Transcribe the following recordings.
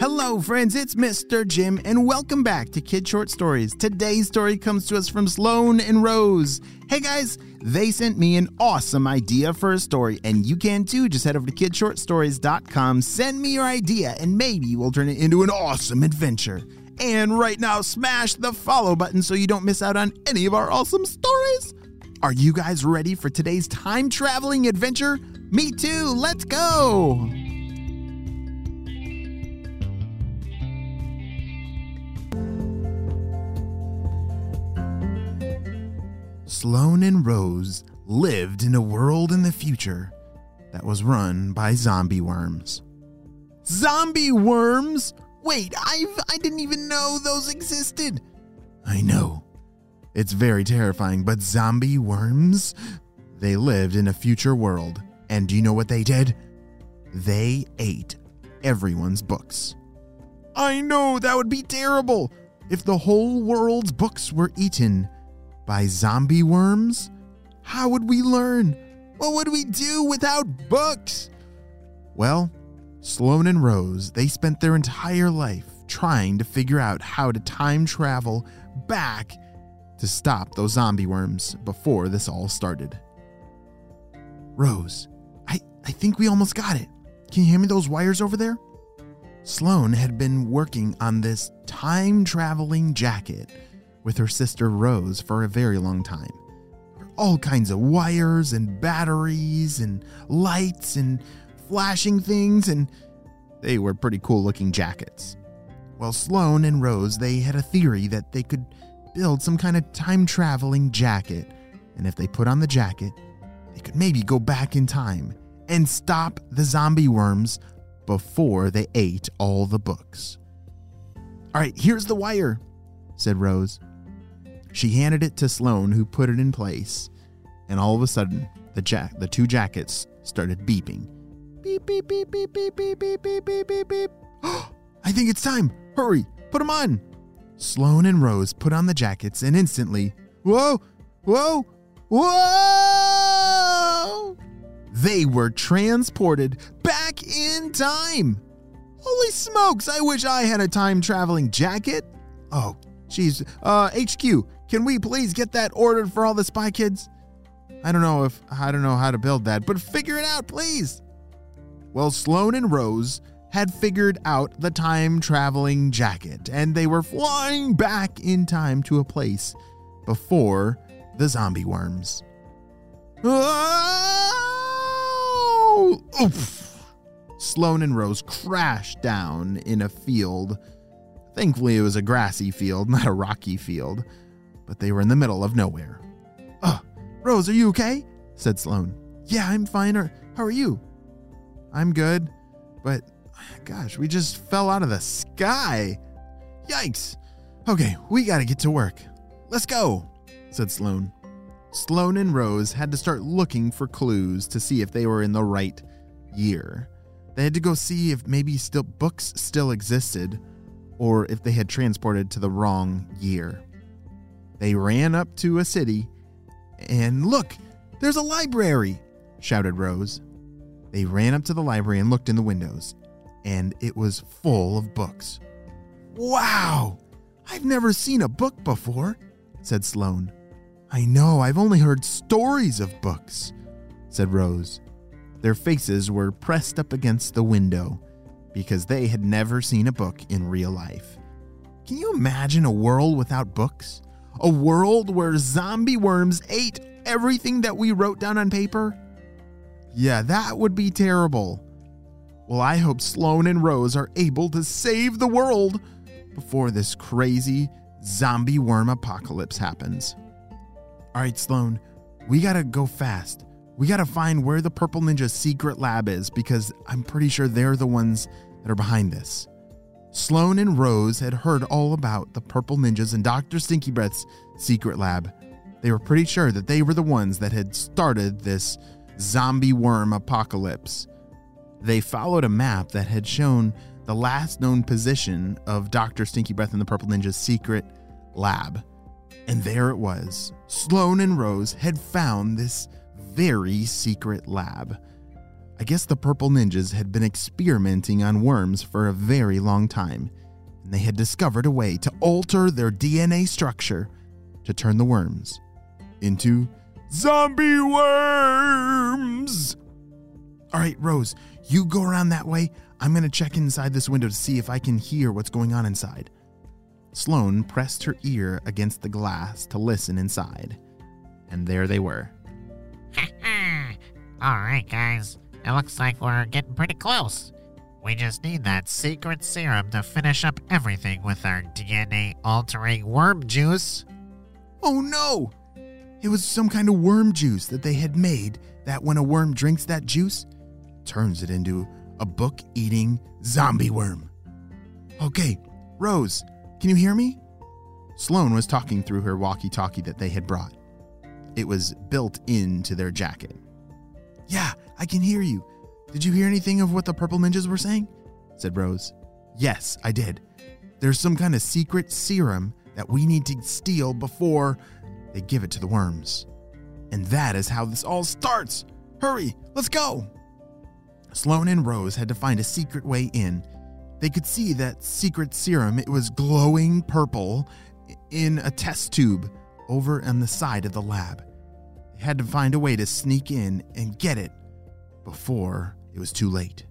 Hello, friends, it's Mr. Jim, and welcome back to Kid Short Stories. Today's story comes to us from Sloan and Rose. Hey guys, they sent me an awesome idea for a story, and you can too. Just head over to kidshortstories.com, send me your idea, and maybe we'll turn it into an awesome adventure. And right now, smash the follow button so you don't miss out on any of our awesome stories. Are you guys ready for today's time traveling adventure? Me too, let's go! Sloan and Rose lived in a world in the future that was run by zombie worms. Zombie worms? Wait, I've I didn't even know those existed. I know. It's very terrifying, but zombie worms? They lived in a future world, and do you know what they did? They ate everyone's books. I know that would be terrible if the whole world's books were eaten by zombie worms? How would we learn? What would we do without books? Well, Sloan and Rose, they spent their entire life trying to figure out how to time travel back to stop those zombie worms before this all started. Rose, I, think we almost got it. Can you hand me those wires over there? Sloan had been working on this time traveling jacket with her sister Rose for a very long time. All kinds of wires and batteries and lights and flashing things, and they were pretty cool looking jackets. Well, Sloan and Rose, they had a theory that they could build some kind of time traveling jacket, and if they put on the jacket, they could maybe go back in time and stop the zombie worms before they ate all the books. All right, here's the wire, said Rose. She handed it to Sloan, who put it in place, and all of a sudden, the jack the two jackets started beeping. Beep beep beep beep beep beep beep beep beep beep beep. I think it's time. Hurry, put them on. Sloan and Rose put on the jackets, and instantly, whoa, whoa, whoa! They were transported back in time. Holy smokes, I wish I had a time traveling jacket. Oh, Jeez, uh, HQ, can we please get that ordered for all the spy kids? I don't know if I don't know how to build that, but figure it out, please. Well, Sloan and Rose had figured out the time traveling jacket, and they were flying back in time to a place before the zombie worms. Oh! Oof! Sloan and Rose crashed down in a field Thankfully, it was a grassy field, not a rocky field, but they were in the middle of nowhere. Oh, Rose, are you okay? said Sloan. Yeah, I'm fine. Or how are you? I'm good, but gosh, we just fell out of the sky. Yikes. Okay, we gotta get to work. Let's go, said Sloan. Sloan and Rose had to start looking for clues to see if they were in the right year. They had to go see if maybe still books still existed or if they had transported to the wrong year. They ran up to a city, and look, there's a library, shouted Rose. They ran up to the library and looked in the windows, and it was full of books. Wow! I've never seen a book before, said Sloan. I know, I've only heard stories of books, said Rose. Their faces were pressed up against the window because they had never seen a book in real life. Can you imagine a world without books? A world where zombie worms ate everything that we wrote down on paper? Yeah, that would be terrible. Well, I hope Sloan and Rose are able to save the world before this crazy zombie worm apocalypse happens. All right, Sloan, we gotta go fast. We gotta find where the Purple Ninja's secret lab is because I'm pretty sure they're the ones that are behind this. Sloan and Rose had heard all about the Purple Ninjas and Dr. Stinky Breath's secret lab. They were pretty sure that they were the ones that had started this zombie worm apocalypse. They followed a map that had shown the last known position of Dr. Stinky Breath and the Purple Ninja's secret lab. And there it was. Sloan and Rose had found this very secret lab. I guess the Purple Ninjas had been experimenting on worms for a very long time, and they had discovered a way to alter their DNA structure to turn the worms into zombie worms. All right, Rose, you go around that way. I'm going to check inside this window to see if I can hear what's going on inside. Sloan pressed her ear against the glass to listen inside, and there they were. All right, guys. It looks like we're getting pretty close. We just need that secret serum to finish up everything with our DNA altering worm juice. Oh no! It was some kind of worm juice that they had made that when a worm drinks that juice, turns it into a book eating zombie worm. Okay, Rose, can you hear me? Sloan was talking through her walkie talkie that they had brought. It was built into their jacket. Yeah, I can hear you. Did you hear anything of what the purple ninjas were saying? said Rose. Yes, I did. There's some kind of secret serum that we need to steal before they give it to the worms. And that is how this all starts. Hurry, let's go. Sloan and Rose had to find a secret way in. They could see that secret serum. It was glowing purple in a test tube over on the side of the lab. They had to find a way to sneak in and get it before it was too late.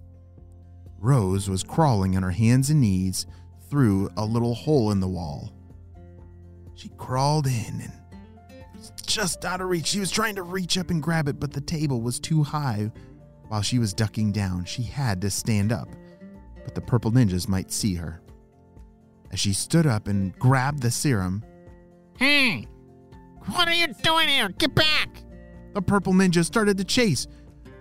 Rose was crawling on her hands and knees through a little hole in the wall. She crawled in and was just out of reach. She was trying to reach up and grab it, but the table was too high. While she was ducking down, she had to stand up, the purple ninjas might see her. As she stood up and grabbed the serum, Hey! What are you doing here? Get back! the purple ninja started to chase.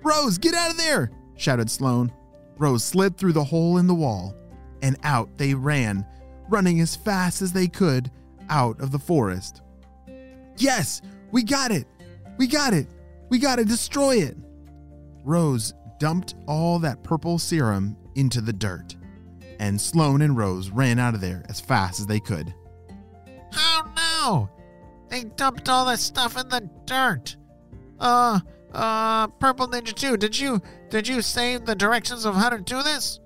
Rose, get out of there! shouted Sloan. Rose slid through the hole in the wall, and out they ran, running as fast as they could out of the forest. Yes, we got it! We got it! We gotta destroy it! Rose dumped all that purple serum into the dirt, and Sloan and Rose ran out of there as fast as they could. Oh no! They dumped all that stuff in the dirt. Uh, uh, Purple Ninja 2, did you did you save the directions of how to do this?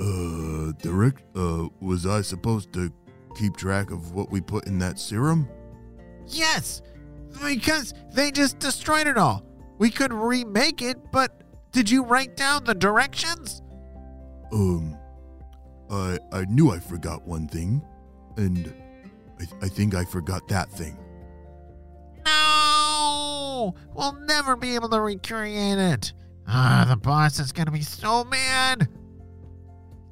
Uh, direct, uh, was I supposed to keep track of what we put in that serum? Yes, because they just destroyed it all. We could remake it, but did you write down the directions? Um, I, I knew I forgot one thing, and I, I think I forgot that thing. No! We'll never be able to recreate it. Ah, the boss is gonna be so mad.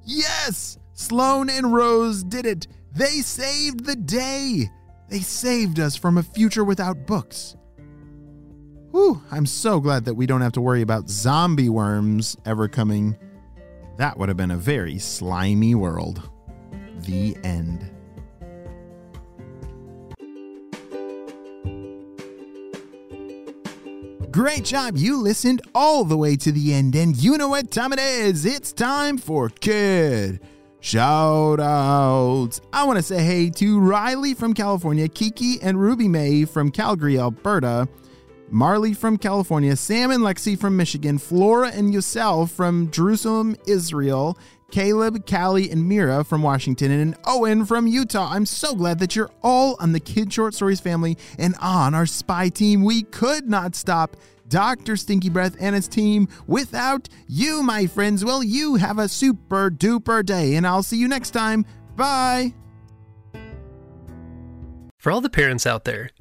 Yes! Sloan and Rose did it! They saved the day! They saved us from a future without books. Whew, I'm so glad that we don't have to worry about zombie worms ever coming. That would have been a very slimy world. The end. Great job. You listened all the way to the end, and you know what time it is. It's time for Kid Shout outs. I want to say hey to Riley from California, Kiki and Ruby May from Calgary, Alberta, Marley from California, Sam and Lexi from Michigan, Flora and Yosel from Jerusalem, Israel, Caleb, Callie, and Mira from Washington, and Owen from Utah. I'm so glad that you're all on the Kid Short Stories family and on our spy team. We could not stop Dr. Stinky Breath and his team without you, my friends. Well, you have a super duper day, and I'll see you next time. Bye. For all the parents out there,